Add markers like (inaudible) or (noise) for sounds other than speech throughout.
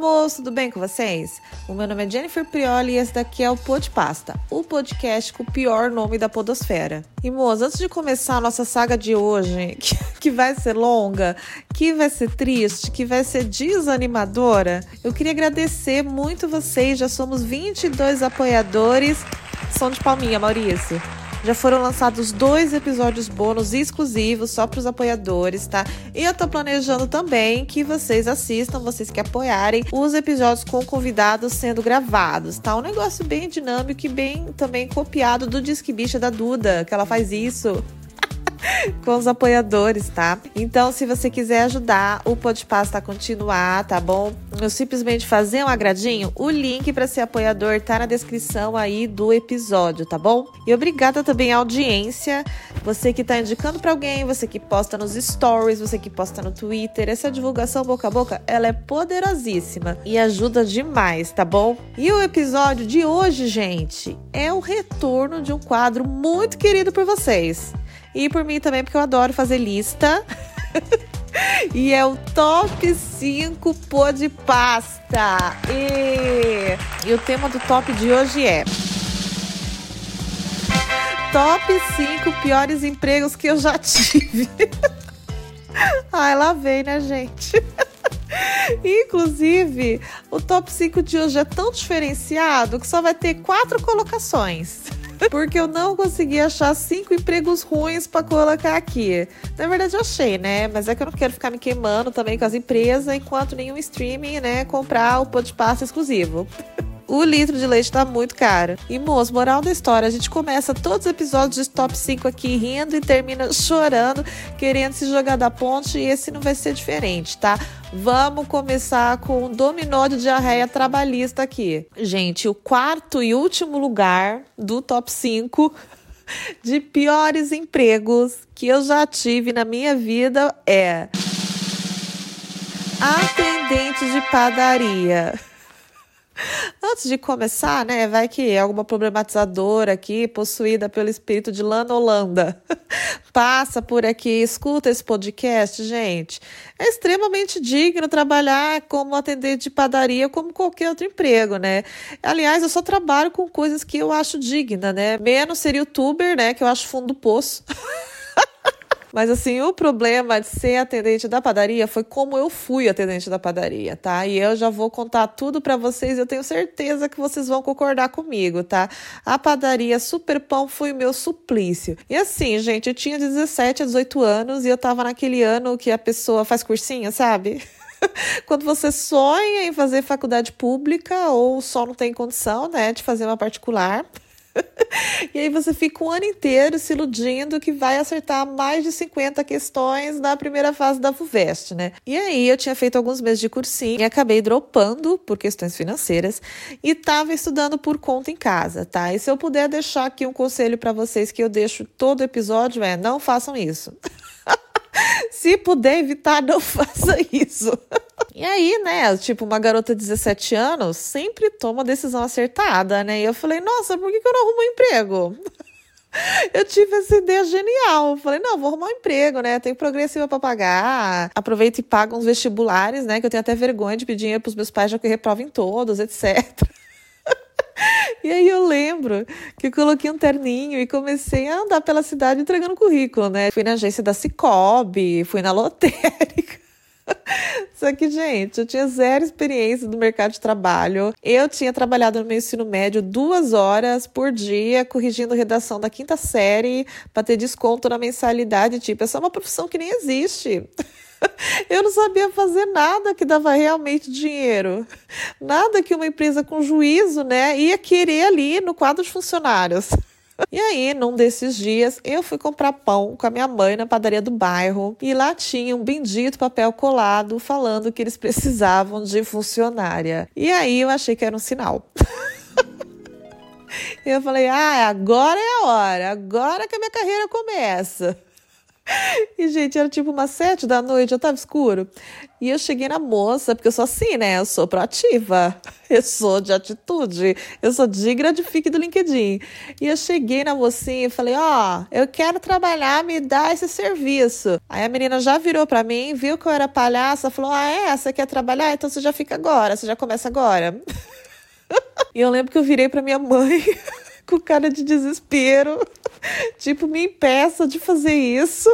moço, tudo bem com vocês? O meu nome é Jennifer Prioli e esse daqui é o Pod Pasta, o podcast com o pior nome da podosfera. E moço, antes de começar a nossa saga de hoje, (laughs) que, que vai ser longa, que vai ser triste, que vai ser desanimadora, eu queria agradecer muito vocês, já somos 22 apoiadores. Som de palminha, Maurício. Já foram lançados dois episódios bônus exclusivos só para os apoiadores, tá? E eu tô planejando também que vocês assistam, vocês que apoiarem, os episódios com convidados sendo gravados, tá? Um negócio bem dinâmico e bem também copiado do Disque Bicha da Duda, que ela faz isso. (laughs) com os apoiadores, tá? Então, se você quiser ajudar o Podpasta a continuar, tá bom? Eu simplesmente fazer um agradinho, o link para ser apoiador tá na descrição aí do episódio, tá bom? E obrigada também à audiência, você que tá indicando para alguém, você que posta nos stories, você que posta no Twitter, essa divulgação boca a boca, ela é poderosíssima e ajuda demais, tá bom? E o episódio de hoje, gente, é o retorno de um quadro muito querido por vocês. E por mim também, porque eu adoro fazer lista. (laughs) e é o top 5 pô de pasta. E... e o tema do top de hoje é. Top 5 piores empregos que eu já (laughs) tive. Ai, lá vem, né, gente? (laughs) Inclusive, o top 5 de hoje é tão diferenciado que só vai ter quatro colocações porque eu não consegui achar cinco empregos ruins para colocar aqui. Na verdade, eu achei, né? Mas é que eu não quero ficar me queimando também com as empresas enquanto nenhum streaming, né, comprar o podcast exclusivo. O litro de leite tá muito caro. E, moço, moral da história, a gente começa todos os episódios de top 5 aqui rindo e termina chorando, querendo se jogar da ponte, e esse não vai ser diferente, tá? Vamos começar com um dominó de diarreia trabalhista aqui. Gente, o quarto e último lugar do top 5 (laughs) de piores empregos que eu já tive na minha vida é atendente de padaria. Antes de começar, né, vai que é alguma problematizadora aqui, possuída pelo espírito de Lana Holanda, (laughs) passa por aqui, escuta esse podcast, gente. É extremamente digno trabalhar como atendente de padaria, como qualquer outro emprego, né? Aliás, eu só trabalho com coisas que eu acho digna, né? Menos ser youtuber, né, que eu acho fundo do poço. (laughs) Mas assim, o problema de ser atendente da padaria foi como eu fui atendente da padaria, tá? E eu já vou contar tudo para vocês, eu tenho certeza que vocês vão concordar comigo, tá? A padaria Super Pão foi o meu suplício. E assim, gente, eu tinha 17 a 18 anos e eu tava naquele ano que a pessoa faz cursinho, sabe? (laughs) Quando você sonha em fazer faculdade pública ou só não tem condição, né, de fazer uma particular. (laughs) e aí você fica um ano inteiro se iludindo que vai acertar mais de 50 questões na primeira fase da FUVEST, né? E aí eu tinha feito alguns meses de cursinho e acabei dropando por questões financeiras e estava estudando por conta em casa, tá? E se eu puder deixar aqui um conselho para vocês que eu deixo todo episódio é não façam isso. (laughs) se puder evitar, não (laughs) faça isso. E aí, né, tipo, uma garota de 17 anos sempre toma decisão acertada, né? E eu falei, nossa, por que, que eu não arrumo um emprego? (laughs) Eu tive essa ideia genial. Falei, não, vou arrumar um emprego, né? Tenho progressiva para pagar. Aproveito e pago uns vestibulares, né? Que eu tenho até vergonha de pedir dinheiro pros meus pais, já que reprovem todos, etc. (laughs) E aí eu lembro que eu coloquei um terninho e comecei a andar pela cidade entregando currículo, né? Fui na agência da Cicobi, fui na lotérica. (laughs) Só que, gente, eu tinha zero experiência no mercado de trabalho. Eu tinha trabalhado no meu ensino médio duas horas por dia, corrigindo redação da quinta série para ter desconto na mensalidade. Tipo, essa é uma profissão que nem existe. (laughs) Eu não sabia fazer nada que dava realmente dinheiro. Nada que uma empresa com juízo, né, ia querer ali no quadro de funcionários. (laughs) E aí, num desses dias, eu fui comprar pão com a minha mãe na padaria do bairro e lá tinha um bendito papel colado falando que eles precisavam de funcionária. E aí eu achei que era um sinal. (laughs) eu falei: ah, agora é a hora, agora que a minha carreira começa. E, gente, era tipo umas sete da noite, já tava escuro. E eu cheguei na moça, porque eu sou assim, né? Eu sou proativa, (laughs) eu sou de atitude, eu sou de gratifique do LinkedIn. E eu cheguei na mocinha e falei: Ó, oh, eu quero trabalhar, me dá esse serviço. Aí a menina já virou pra mim, viu que eu era palhaça, falou: Ah, é? Você quer trabalhar? Então você já fica agora, você já começa agora. (laughs) e eu lembro que eu virei pra minha mãe (laughs) com cara de desespero. (laughs) tipo, me impeça de fazer isso.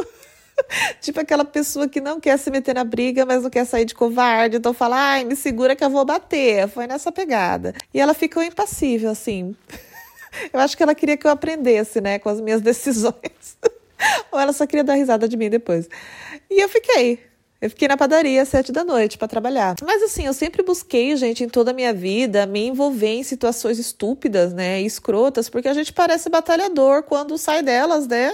(laughs) tipo aquela pessoa que não quer se meter na briga, mas não quer sair de covarde. Então fala, ai, me segura que eu vou bater. Foi nessa pegada. E ela ficou impassível, assim. (laughs) eu acho que ela queria que eu aprendesse, né, com as minhas decisões. Ou ela só queria dar risada de mim depois. E eu fiquei. Eu fiquei na padaria às sete da noite para trabalhar. Mas assim, eu sempre busquei, gente, em toda a minha vida, me envolver em situações estúpidas, né, escrotas, porque a gente parece batalhador quando sai delas, né?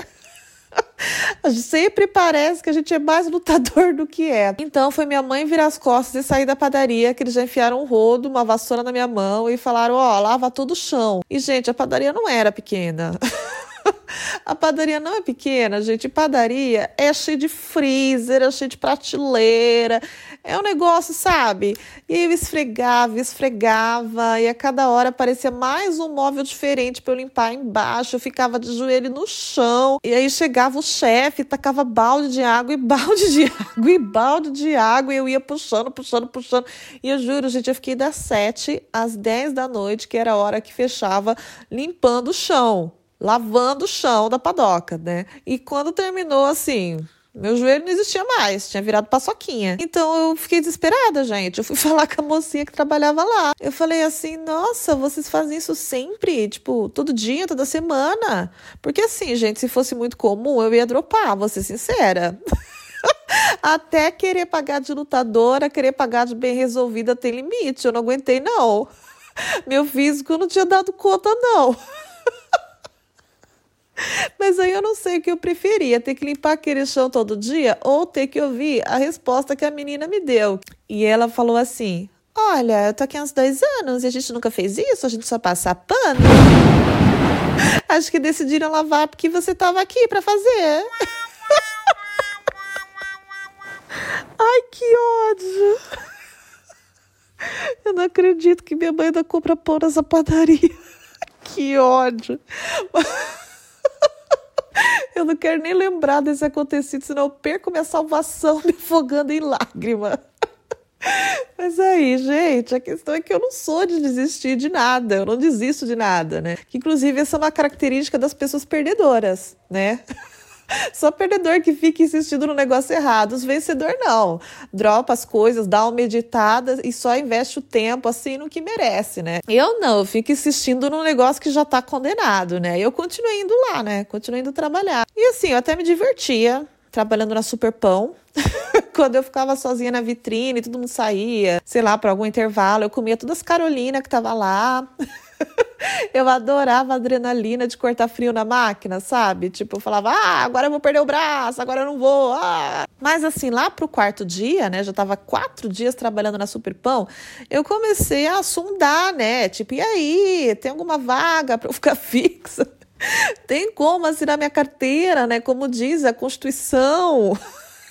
(laughs) Sempre parece que a gente é mais lutador do que é. Então foi minha mãe virar as costas e sair da padaria, que eles já enfiaram um rodo, uma vassoura na minha mão e falaram: Ó, oh, lava todo o chão. E, gente, a padaria não era pequena. (laughs) (laughs) A padaria não é pequena, gente. Padaria é cheia de freezer, é cheia de prateleira. É um negócio, sabe? E eu esfregava, esfregava, e a cada hora aparecia mais um móvel diferente para eu limpar embaixo. Eu ficava de joelho no chão. E aí chegava o chefe, tacava balde de água e balde de água e balde de água. E eu ia puxando, puxando, puxando. E eu juro, gente, eu fiquei das sete às dez da noite, que era a hora que fechava, limpando o chão lavando o chão da padoca, né? E quando terminou assim, meu joelho não existia mais, tinha virado paçoquinha. Então eu fiquei desesperada, gente. Eu fui (laughs) falar com a mocinha que trabalhava lá. Eu falei assim: nossa, vocês fazem isso sempre? Tipo, todo dia, toda semana? Porque assim, gente, se fosse muito comum, eu ia dropar, vou ser sincera. (laughs) Até querer pagar de lutadora, querer pagar de bem resolvida tem limite. Eu não aguentei, não. (laughs) Meu físico não tinha dado conta, não. (laughs) Mas aí eu não sei o que eu preferia, ter que limpar aquele chão todo dia ou ter que ouvir a resposta que a menina me deu. E ela falou assim: Olha, eu tô aqui há uns dois anos e a gente nunca fez isso, a gente só passa pano. (laughs) Acho que decidiram lavar porque você tava aqui para fazer. (laughs) Ai, que ódio! Eu não acredito que minha mãe ainda compra pão nessa padaria. Que ódio! Eu não quero nem lembrar desse acontecido, senão eu perco minha salvação (laughs) me afogando em lágrima. Mas aí, gente, a questão é que eu não sou de desistir de nada, eu não desisto de nada, né? Que, inclusive, essa é uma característica das pessoas perdedoras, né? (laughs) Só perdedor que fica insistindo no negócio errado. Os vencedor não. Dropa as coisas, dá uma meditada e só investe o tempo assim no que merece, né? Eu não, eu fico insistindo no negócio que já tá condenado, né? Eu continuei indo lá, né? Continuei indo trabalhar. E assim, eu até me divertia trabalhando na Superpão. (laughs) Quando eu ficava sozinha na vitrine, todo mundo saía, sei lá, para algum intervalo, eu comia todas as Carolina que tava lá. (laughs) (laughs) eu adorava a adrenalina de cortar frio na máquina, sabe? Tipo, eu falava, ah, agora eu vou perder o braço, agora eu não vou. Ah. Mas assim, lá pro quarto dia, né? Já tava quatro dias trabalhando na Superpão, eu comecei a sondar, né? Tipo, e aí, tem alguma vaga para eu ficar (laughs) fixa? Tem como assinar minha carteira, né? Como diz a Constituição.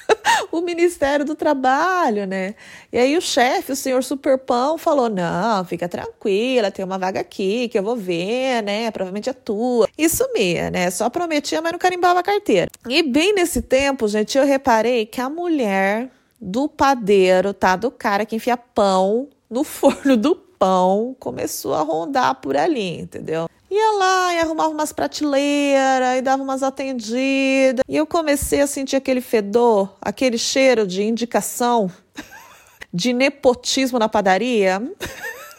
(laughs) o Ministério do Trabalho, né? E aí o chefe, o senhor Superpão, falou: não, fica tranquila, tem uma vaga aqui que eu vou ver, né? Provavelmente é tua. Isso mesmo, né? Só prometia, mas não carimbava a carteira. E bem nesse tempo, gente, eu reparei que a mulher do padeiro, tá? Do cara que enfia pão no (laughs) forno do pão, começou a rondar por ali, entendeu? ia lá e arrumava umas prateleiras e dava umas atendidas. E eu comecei a sentir aquele fedor, aquele cheiro de indicação, (laughs) de nepotismo na padaria.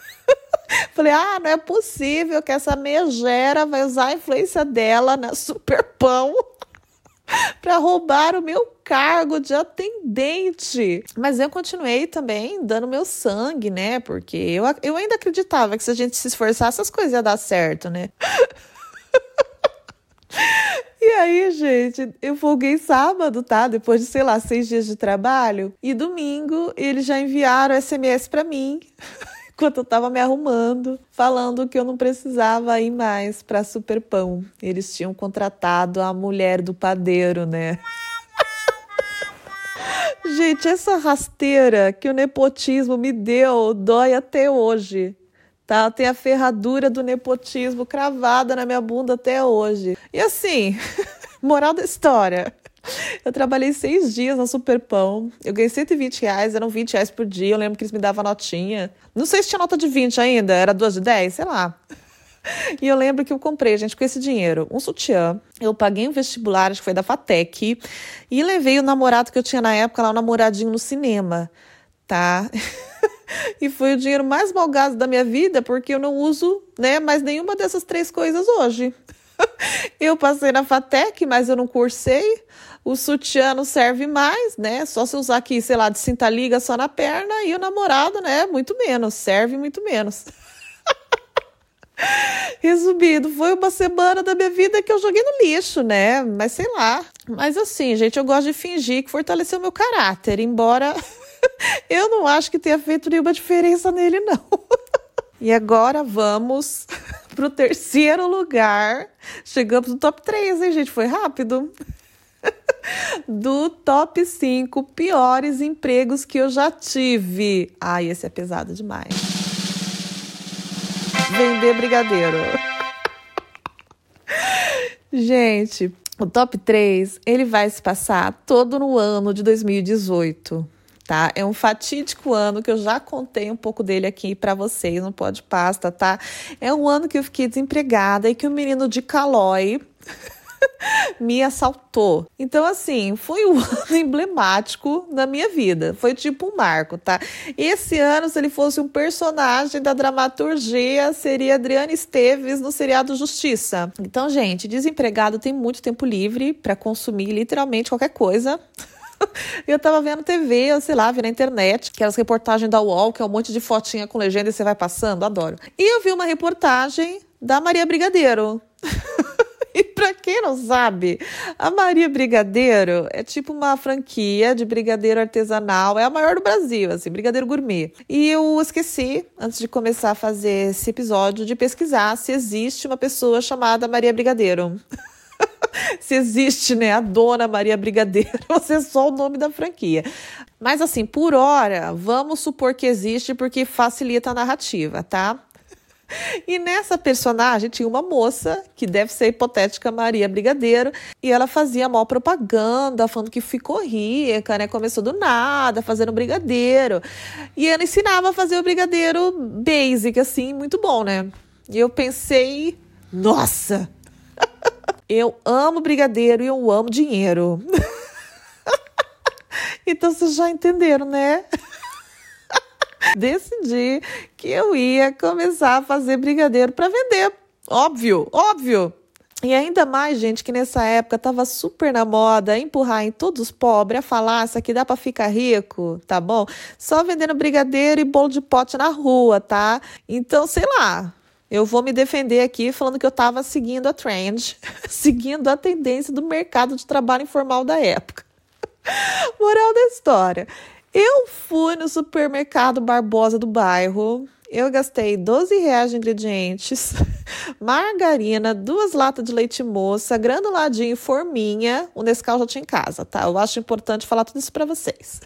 (laughs) Falei, ah, não é possível que essa megera vai usar a influência dela na Superpão (laughs) para roubar o meu cargo de atendente. Mas eu continuei também dando meu sangue, né? Porque eu, eu ainda acreditava que se a gente se esforçasse, as coisas iam dar certo, né? (laughs) E aí, gente, eu folguei sábado, tá? Depois de, sei lá, seis dias de trabalho. E domingo, eles já enviaram SMS para mim (laughs) enquanto eu tava me arrumando, falando que eu não precisava ir mais para Superpão. Eles tinham contratado a mulher do padeiro, né? (laughs) Gente, essa rasteira que o nepotismo me deu dói até hoje. Tá? Tem a ferradura do nepotismo cravada na minha bunda até hoje. E assim, (laughs) moral da história. Eu trabalhei seis dias na Superpão. Eu ganhei 120 reais, eram 20 reais por dia. Eu lembro que eles me davam notinha. Não sei se tinha nota de 20 ainda, era duas de 10, sei lá. E eu lembro que eu comprei, gente, com esse dinheiro, um sutiã. Eu paguei um vestibular, acho que foi da Fatec. E levei o namorado que eu tinha na época lá, o namoradinho no cinema, tá? (laughs) e foi o dinheiro mais malgado da minha vida, porque eu não uso, né, mais nenhuma dessas três coisas hoje. (laughs) eu passei na Fatec, mas eu não cursei. O sutiã não serve mais, né? Só se usar aqui, sei lá, de cinta liga só na perna e o namorado, né? Muito menos, serve muito menos. (laughs) Resumido, foi uma semana da minha vida que eu joguei no lixo, né? Mas sei lá. Mas assim, gente, eu gosto de fingir que fortaleceu meu caráter, embora (laughs) eu não acho que tenha feito nenhuma diferença nele, não. (laughs) E agora vamos pro terceiro lugar. Chegamos no top 3, hein, gente? Foi rápido. Do top 5 piores empregos que eu já tive. Ai, esse é pesado demais. Vender brigadeiro. Gente, o top 3, ele vai se passar todo no ano de 2018 tá? É um fatídico ano que eu já contei um pouco dele aqui para vocês no Pode Pasta, tá? É um ano que eu fiquei desempregada e que o menino de Calói (laughs) (laughs) me assaltou. Então, assim, foi um (laughs) ano emblemático na minha vida. Foi tipo um marco, tá? Esse ano, se ele fosse um personagem da dramaturgia, seria Adriana Esteves no seriado Justiça. Então, gente, desempregado tem muito tempo livre para consumir literalmente qualquer coisa. (laughs) eu tava vendo TV, sei lá, vi na internet, aquelas reportagens da UOL, que é um monte de fotinha com legenda e você vai passando, adoro. E eu vi uma reportagem da Maria Brigadeiro. Para quem não sabe, a Maria Brigadeiro é tipo uma franquia de brigadeiro artesanal, é a maior do Brasil, assim, brigadeiro gourmet. E eu esqueci, antes de começar a fazer esse episódio, de pesquisar se existe uma pessoa chamada Maria Brigadeiro. (laughs) se existe, né, a dona Maria Brigadeiro, (laughs) você é só o nome da franquia. Mas assim, por hora, vamos supor que existe porque facilita a narrativa, tá? (laughs) E nessa personagem tinha uma moça, que deve ser hipotética Maria Brigadeiro, e ela fazia mal propaganda, falando que ficou rica, né? Começou do nada, fazendo brigadeiro. E ela ensinava a fazer o brigadeiro basic, assim, muito bom, né? E eu pensei, nossa, (laughs) eu amo brigadeiro e eu amo dinheiro. (laughs) então vocês já entenderam, né? Decidi que eu ia começar a fazer brigadeiro para vender. Óbvio, óbvio. E ainda mais, gente, que nessa época tava super na moda empurrar em todos os pobres a falácia que dá para ficar rico, tá bom? Só vendendo brigadeiro e bolo de pote na rua, tá? Então, sei lá, eu vou me defender aqui falando que eu estava seguindo a trend, (laughs) seguindo a tendência do mercado de trabalho informal da época. (laughs) Moral da história. Eu fui no supermercado Barbosa do bairro. Eu gastei 12 reais de ingredientes, (laughs) margarina, duas latas de leite moça, granuladinho forminha. O Nescau já tinha em casa, tá? Eu acho importante falar tudo isso para vocês.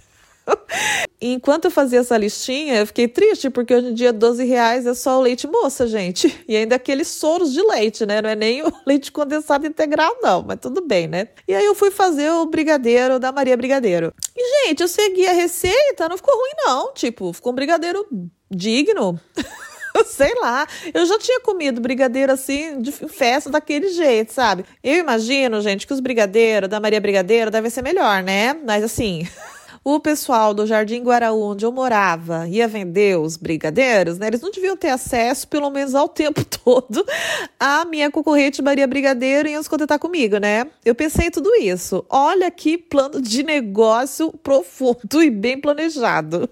Enquanto eu fazia essa listinha, eu fiquei triste, porque hoje em dia 12 reais é só o leite moça, gente. E ainda aqueles soros de leite, né? Não é nem o (laughs) leite condensado integral, não, mas tudo bem, né? E aí eu fui fazer o brigadeiro da Maria Brigadeiro. E, gente, eu segui a receita, não ficou ruim, não. Tipo, ficou um brigadeiro digno. (laughs) sei lá. Eu já tinha comido brigadeiro assim, de festa daquele jeito, sabe? Eu imagino, gente, que os brigadeiros da Maria Brigadeiro devem ser melhor, né? Mas assim. (laughs) o pessoal do Jardim Guaraú, onde eu morava, ia vender os brigadeiros, né? Eles não deviam ter acesso, pelo menos ao tempo (laughs) todo, à minha concorrente Maria Brigadeiro e iam se contentar comigo, né? Eu pensei tudo isso. Olha que plano de negócio profundo e bem planejado.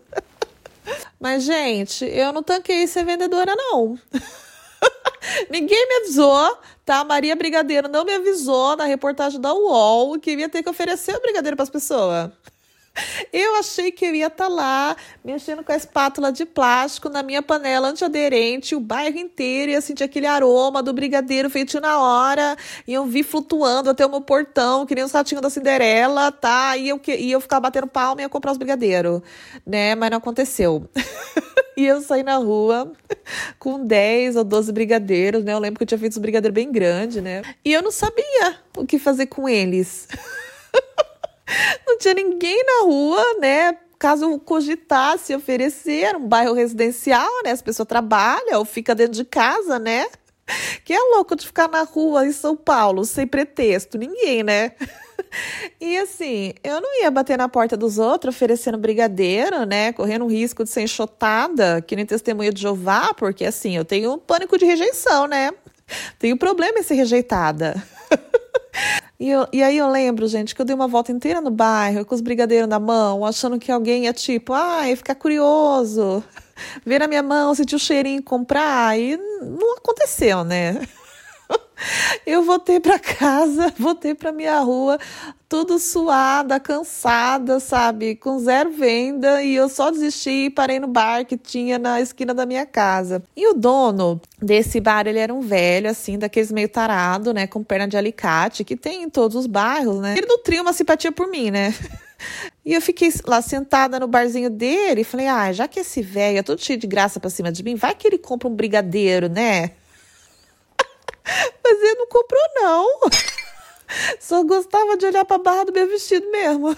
(laughs) Mas, gente, eu não tanquei ser vendedora, não. (laughs) Ninguém me avisou, tá? Maria Brigadeiro não me avisou na reportagem da UOL que ia ter que oferecer o brigadeiro para as pessoas. (laughs) Eu achei que eu ia estar tá lá mexendo com a espátula de plástico na minha panela antiaderente, o bairro inteiro ia sentir aquele aroma do brigadeiro feito na hora, iam vir flutuando até o meu portão, que nem os ratinhos da Cinderela, tá? E eu, e eu ficar batendo palma e ia comprar os brigadeiros, né? Mas não aconteceu. (laughs) e eu saí na rua com 10 ou 12 brigadeiros, né? Eu lembro que eu tinha feito os brigadeiros bem grandes, né? E eu não sabia o que fazer com eles. (laughs) não tinha ninguém na rua, né? Caso cogitasse oferecer um bairro residencial, né? As pessoas trabalham ou fica dentro de casa, né? Que é louco de ficar na rua em São Paulo sem pretexto, ninguém, né? (laughs) E assim, eu não ia bater na porta dos outros oferecendo brigadeiro, né? Correndo o risco de ser enxotada, que nem testemunha de Jeová, porque assim, eu tenho um pânico de rejeição, né? Tenho problema em ser rejeitada. (laughs) (laughs) E, eu, e aí eu lembro, gente, que eu dei uma volta inteira no bairro com os brigadeiros na mão, achando que alguém ia, tipo, ai, ah, ficar curioso, (laughs) ver na minha mão, sentir o cheirinho comprar. E não aconteceu, né? (laughs) Eu voltei para casa, voltei para minha rua, tudo suada, cansada, sabe? Com zero venda e eu só desisti e parei no bar que tinha na esquina da minha casa. E o dono desse bar, ele era um velho, assim, daqueles meio tarado, né? Com perna de alicate, que tem em todos os bairros, né? Ele nutria uma simpatia por mim, né? (laughs) E eu fiquei lá sentada no barzinho dele e falei: ah, já que esse velho é todo cheio de graça pra cima de mim, vai que ele compra um brigadeiro, né? (laughs) Mas ele não comprou, não. (laughs) Só gostava de olhar pra barra do meu vestido mesmo.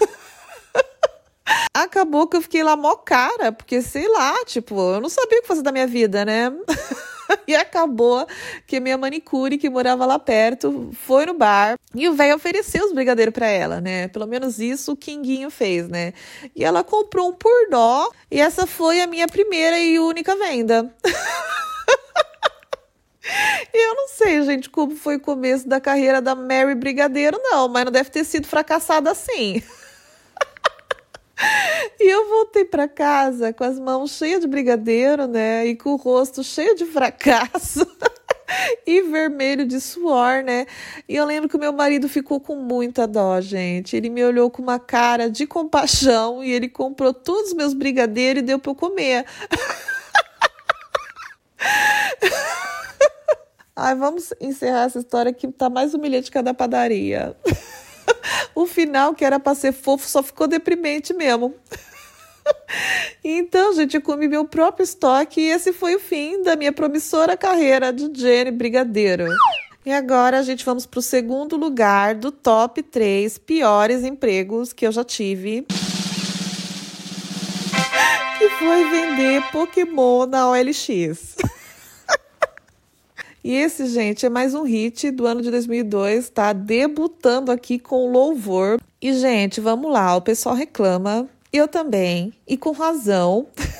Acabou que eu fiquei lá mó cara, porque sei lá, tipo, eu não sabia o que fazer da minha vida, né? e acabou que minha manicure, que morava lá perto, foi no bar e o velho ofereceu os brigadeiros para ela, né? Pelo menos isso o Kinguinho fez, né? E ela comprou um por dó e essa foi a minha primeira e única venda. Eu não sei, gente, como foi o começo da carreira da Mary Brigadeiro, não, mas não deve ter sido fracassada assim. (laughs) E eu voltei para casa com as mãos cheias de brigadeiro, né? E com o rosto cheio de fracasso (laughs) e vermelho de suor, né? E eu lembro que o meu marido ficou com muita dó, gente. Ele me olhou com uma cara de compaixão e ele comprou todos os meus brigadeiros e deu para eu comer. (laughs) Ai, vamos encerrar essa história que tá mais humilhante que a da padaria. (laughs) o final, que era para ser fofo, só ficou deprimente mesmo. (laughs) então, gente, eu comi meu próprio estoque e esse foi o fim da minha promissora carreira de Jenny Brigadeiro. E agora a gente vamos para o segundo lugar do top 3 piores empregos que eu já tive. Que foi vender Pokémon na OLX. E esse, gente, é mais um hit do ano de 2002, tá debutando aqui com louvor. E, gente, vamos lá, o pessoal reclama, eu também, e com razão. (laughs)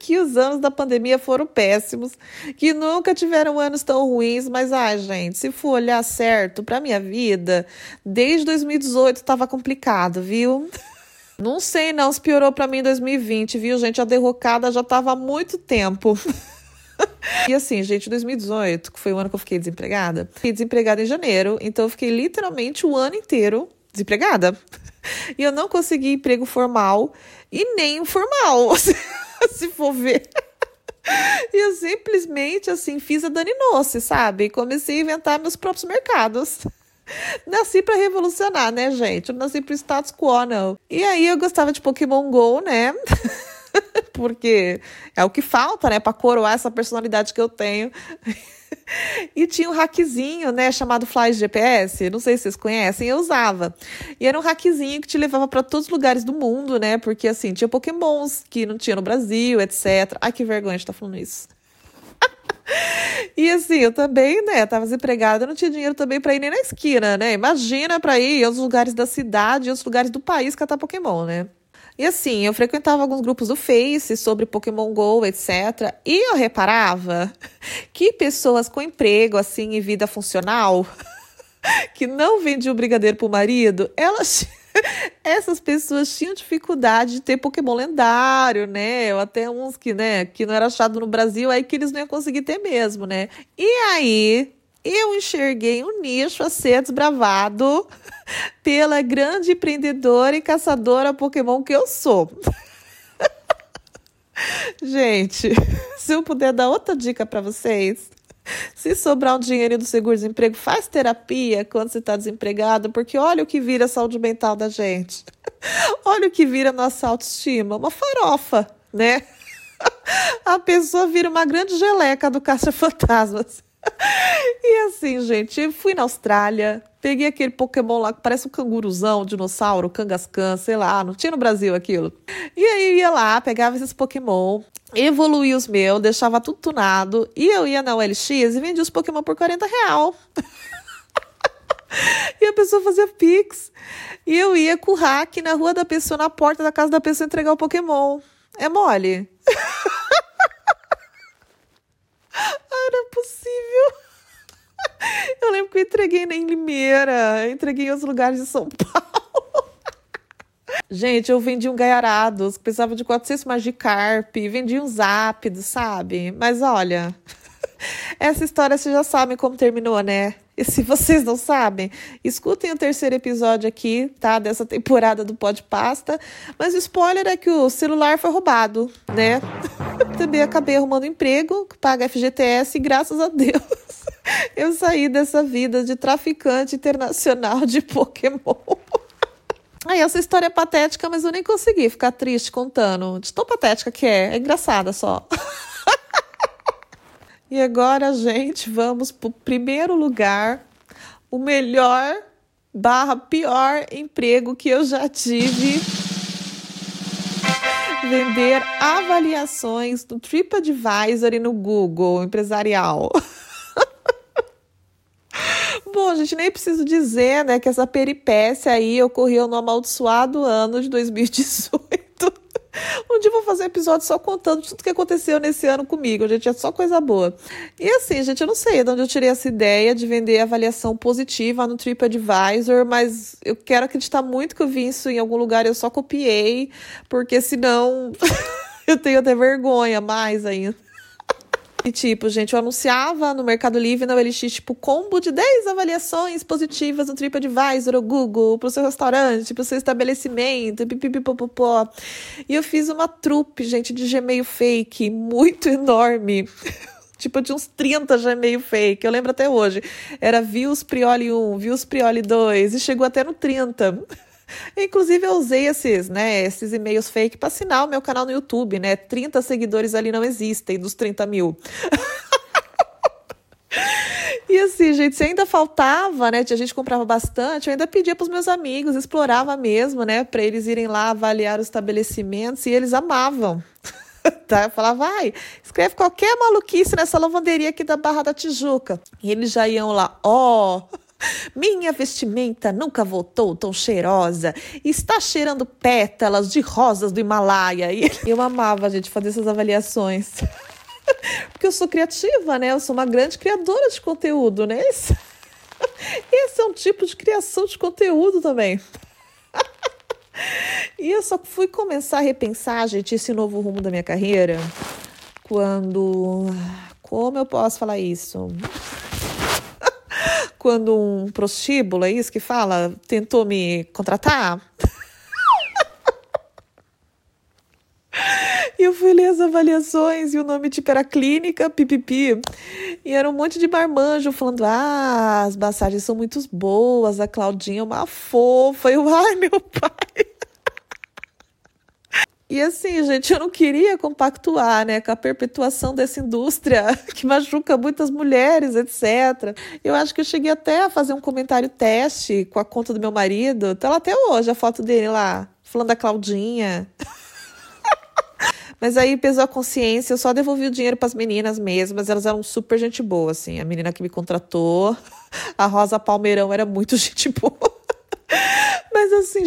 que os anos da pandemia foram péssimos, que nunca tiveram anos tão ruins, mas ai, gente, se for olhar certo para minha vida, desde 2018 estava complicado, viu? (laughs) Não sei não se piorou para mim em 2020, viu, gente? A derrocada já estava há muito tempo. (laughs) (laughs) e assim, gente, 2018, que foi o ano que eu fiquei desempregada, fiquei desempregada em janeiro, então eu fiquei literalmente o ano inteiro desempregada. (laughs) E eu não consegui emprego formal e nem informal, (laughs) se for ver. E eu simplesmente, assim, fiz a Dani Noce, sabe? Comecei a inventar meus próprios mercados. Nasci para revolucionar, né, gente? Eu nasci pro status quo, não. E aí eu gostava de Pokémon GO, né? Porque é o que falta, né, para coroar essa personalidade que eu tenho. (laughs) e tinha um hackzinho, né, chamado Flash GPS, não sei se vocês conhecem, eu usava. E era um hackzinho que te levava para todos os lugares do mundo, né, porque assim, tinha pokémons que não tinha no Brasil, etc. Ai, que vergonha de estar tá falando isso. (laughs) E assim, eu também, né, tava desempregada, não tinha dinheiro também para ir nem na esquina, né? Imagina para ir aos lugares da cidade aos lugares do país catar Pokémon, né? E assim, eu frequentava alguns grupos do Face sobre Pokémon GO, etc. E eu reparava (laughs) que pessoas com emprego, assim, e vida funcional, (laughs) que não vendiam brigadeiro pro marido, elas (laughs) essas pessoas tinham dificuldade de ter Pokémon lendário, né? Ou até uns que, né, que não era achado no Brasil, aí que eles não iam conseguir ter mesmo, né? E aí, eu enxerguei um nicho a ser desbravado (laughs) pela grande empreendedora e caçadora Pokémon que eu sou. (laughs) Gente, (laughs) se eu puder dar outra dica para vocês, se sobrar um dinheiro do seguro-desemprego, faz terapia quando você está desempregado, porque olha o que vira a saúde mental da gente. Olha o que vira a nossa autoestima. Uma farofa, né? A pessoa vira uma grande geleca do caça-fantasmas. (laughs) E assim, gente, fui na Austrália, peguei aquele Pokémon lá que parece um canguruzão, um dinossauro, Kangaskhan, sei lá, não tinha no Brasil aquilo. E aí ia lá, pegava esses Pokémon, evoluía os meus, deixava tudo tunado, e eu ia na OLX e vendia os Pokémon por 40 real. (laughs) e a pessoa fazia pix. E eu ia com o hack na rua da pessoa, na porta da casa da pessoa entregar o Pokémon. É mole? (laughs) não é possível. (laughs) Eu lembro que eu entreguei em Limeira, entreguei em outros lugares de São Paulo. (laughs) Gente, eu vendi um gaiarados, precisava de 400 Magikarp, vendi uns ápidos, sabe? Mas olha, (laughs) essa história vocês já sabem como terminou, né? E se vocês não sabem, escutem o terceiro episódio aqui, tá? Dessa temporada do Pod Pasta. Mas o spoiler é que o celular foi roubado, né? (laughs) Também acabei arrumando emprego, paga FGTS e graças a Deus (laughs) eu saí dessa vida de traficante internacional de Pokémon. (laughs) Aí essa história é patética, mas eu nem consegui ficar triste contando. De tão patética que é. É engraçada só. e agora, gente, vamos pro primeiro lugar. O melhor barra pior emprego que eu já tive. Vender avaliações no TripAdvisor e no Google empresarial. (laughs) Bom, gente nem preciso dizer, né, que essa peripécia aí ocorreu no amaldiçoado ano de 2018. Um dia eu vou fazer um episódio só contando tudo que aconteceu nesse ano comigo, gente, é só coisa boa. E assim, gente, eu não sei de onde eu tirei essa ideia de vender avaliação positiva no TripAdvisor, mas eu quero acreditar muito que eu vi isso em algum lugar, eu só copiei, porque senão (laughs) eu tenho até vergonha mais ainda. E tipo, gente, eu anunciava no Mercado Livre na OLX, tipo, combo de 10 avaliações positivas no TripAdvisor ou Google, pro seu restaurante, pro seu estabelecimento, pipipipopopó. E eu fiz uma trupe, gente, de Gmail fake, muito enorme. (laughs) tipo, de uns 30 Gmail fake, eu lembro até hoje. Era Views Prioli 1, Views Prioli 2, e chegou até no 30. Inclusive, eu usei esses, né, esses e-mails fake para assinar o meu canal no YouTube, né? 30 seguidores ali não existem dos 30 mil. (laughs) E assim, gente, se ainda faltava, né? A gente comprava bastante, eu ainda pedia para os meus amigos, explorava mesmo, né? Para eles irem lá avaliar os estabelecimentos e eles amavam. (laughs) tá? Eu falava, vai, escreve qualquer maluquice nessa lavanderia aqui da Barra da Tijuca. E eles já iam lá, ó. Oh, minha vestimenta nunca voltou tão cheirosa. Está cheirando pétalas de rosas do Himalaia. E eu amava, gente, fazer essas avaliações. (laughs) Porque eu sou criativa, né? Eu sou uma grande criadora de conteúdo, né? Esse, (laughs) esse é um tipo de criação de conteúdo também. (laughs) E eu só fui começar a repensar, gente, esse novo rumo da minha carreira quando. Como eu posso falar isso? Quando um prostíbulo, é isso que fala, tentou me contratar. (laughs) E eu fui ler as avaliações e o nome tipo era clínica pipipi. E era um monte de marmanjo falando: ah, as massagens são muito boas, a Claudinha é uma fofa. Eu, ai, meu pai. E assim, gente, eu não queria compactuar, né, com a perpetuação dessa indústria (laughs) que machuca muitas mulheres, etc. Eu acho que eu cheguei até a fazer um comentário teste com a conta do meu marido. Tá lá até hoje a foto dele lá, falando da Claudinha. (laughs) Mas aí pesou a consciência, eu só devolvi o dinheiro para as meninas mesmas, elas eram super gente boa, assim. A menina que me contratou, (laughs) a Rosa Palmeirão era muito gente boa.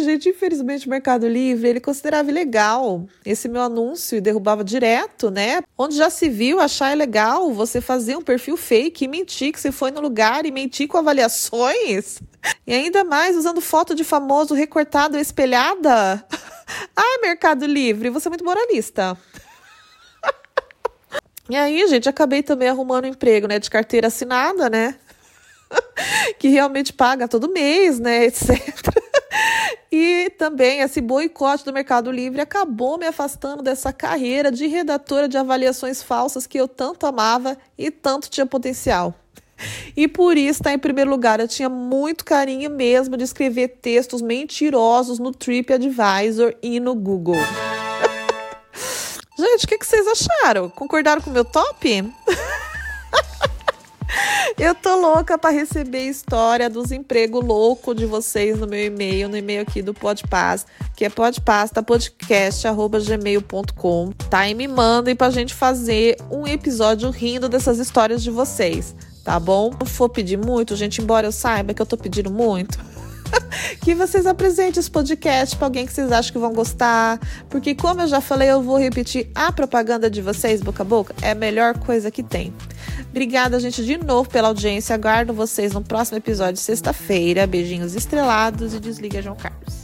Gente, infelizmente o Mercado Livre, ele considerava ilegal esse meu anúncio e derrubava direto, né? Onde já se viu achar ilegal você fazer um perfil fake e mentir que você foi no lugar e mentir com avaliações. E ainda mais usando foto de famoso recortado espelhada. Ai, (laughs) Mercado Livre, você é muito moralista. (laughs) E aí, gente, acabei também arrumando um emprego, né, de carteira assinada, né? (laughs) que realmente paga todo mês, né, etc. E também esse boicote do Mercado Livre acabou me afastando dessa carreira de redatora de avaliações falsas que eu tanto amava e tanto tinha potencial. E por isso está em primeiro lugar. Eu tinha muito carinho mesmo de escrever textos mentirosos no TripAdvisor e no Google. (laughs) Gente, o que, que vocês acharam? Concordaram com o meu top? (laughs) Eu tô louca para receber história dos empregos loucos de vocês no meu e-mail, no e-mail aqui do Podpaz, que é podpastapodcast.gmail.com, tá? E me mandem pra gente fazer um episódio rindo dessas histórias de vocês, tá bom? Não for pedir muito, gente, embora eu saiba que eu tô pedindo muito. (laughs) que vocês apresentem esse podcast para alguém que vocês acham que vão gostar, porque como eu já falei, eu vou repetir, a propaganda de vocês boca a boca é a melhor coisa que tem. Obrigada, gente, de novo pela audiência. Aguardo vocês no próximo episódio, sexta-feira. Beijinhos estrelados e desliga, João Carlos.